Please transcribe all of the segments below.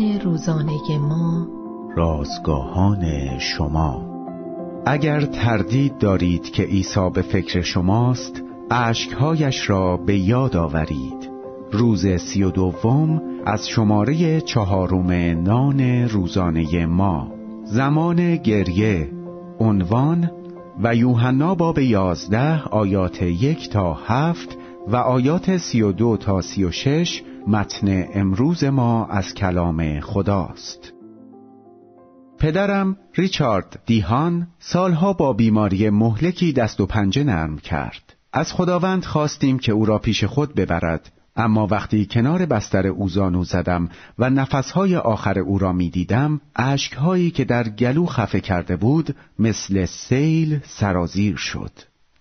روزانه ما. رازگاهان شما. اگر تردید دارید که عیسی به فکر شماست اشکهایش را به یاد آورید. روز سی و دوم از شماره چهارم نان روزانه ما. زمان گریه. عنوان و یوحنا باب یازده آیات یک تا هفت و آیات سی و دو تا سی و شش متن امروز ما از کلام خداست. پدرم ریچارد دیهان سالها با بیماری مهلکی دست و پنجه نرم کرد. از خداوند خواستیم که او را پیش خود ببرد اما وقتی کنار بستر اوزانو زدم و نفسهای آخر او را می دیدم اشکهایی که در گلو خفه کرده بود مثل سیل سرازیر شد.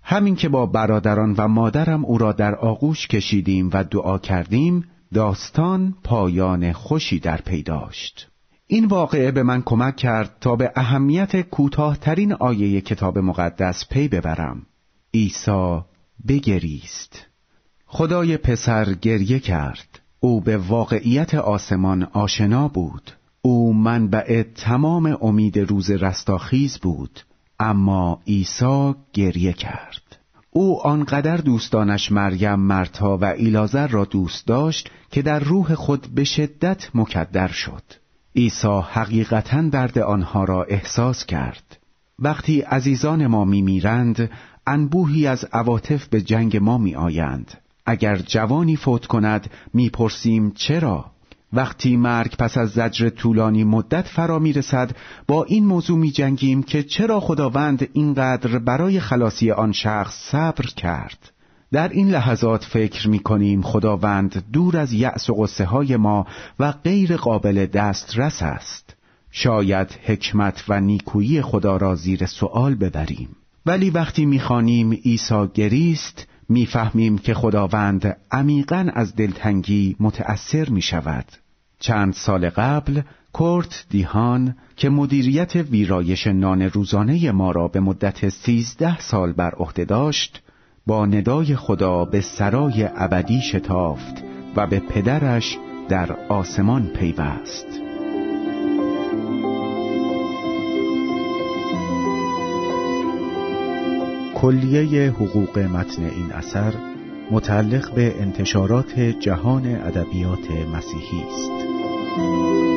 همین که با برادران و مادرم او را در آغوش کشیدیم و دعا کردیم داستان پایان خوشی در پیداشت این واقعه به من کمک کرد تا به اهمیت کوتاهترین آیه کتاب مقدس پی ببرم. عیسی بگریست. خدای پسر گریه کرد. او به واقعیت آسمان آشنا بود. او منبع تمام امید روز رستاخیز بود. اما عیسی گریه کرد. او آنقدر دوستانش مریم مرتا و ایلازر را دوست داشت که در روح خود به شدت مکدر شد. عیسی حقیقتا درد آنها را احساس کرد. وقتی عزیزان ما میمیرند انبوهی از عواطف به جنگ ما می آیند اگر جوانی فوت کند می‌پرسیم چرا؟ وقتی مرگ پس از زجر طولانی مدت فرا می‌رسد با این موضوع می جنگیم که چرا خداوند اینقدر برای خلاصی آن شخص صبر کرد. در این لحظات فکر می کنیم خداوند دور از یأس و قصه های ما و غیر قابل دسترس است. شاید حکمت و نیکویی خدا را زیر سوال ببریم. ولی وقتی می‌خوانیم عیسی گریست می‌فهمیم که خداوند عمیقا از دلتنگی متأثر می شود چند سال قبل کورت دیهان که مدیریت ویرایش نان روزانه ما را به مدت سیزده سال بر عهده داشت با ندای خدا به سرای ابدی شتافت و به پدرش در آسمان پیوست. کلیه حقوق متن این اثر متعلق به انتشارات جهان ادبیات مسیحی است. Thank you.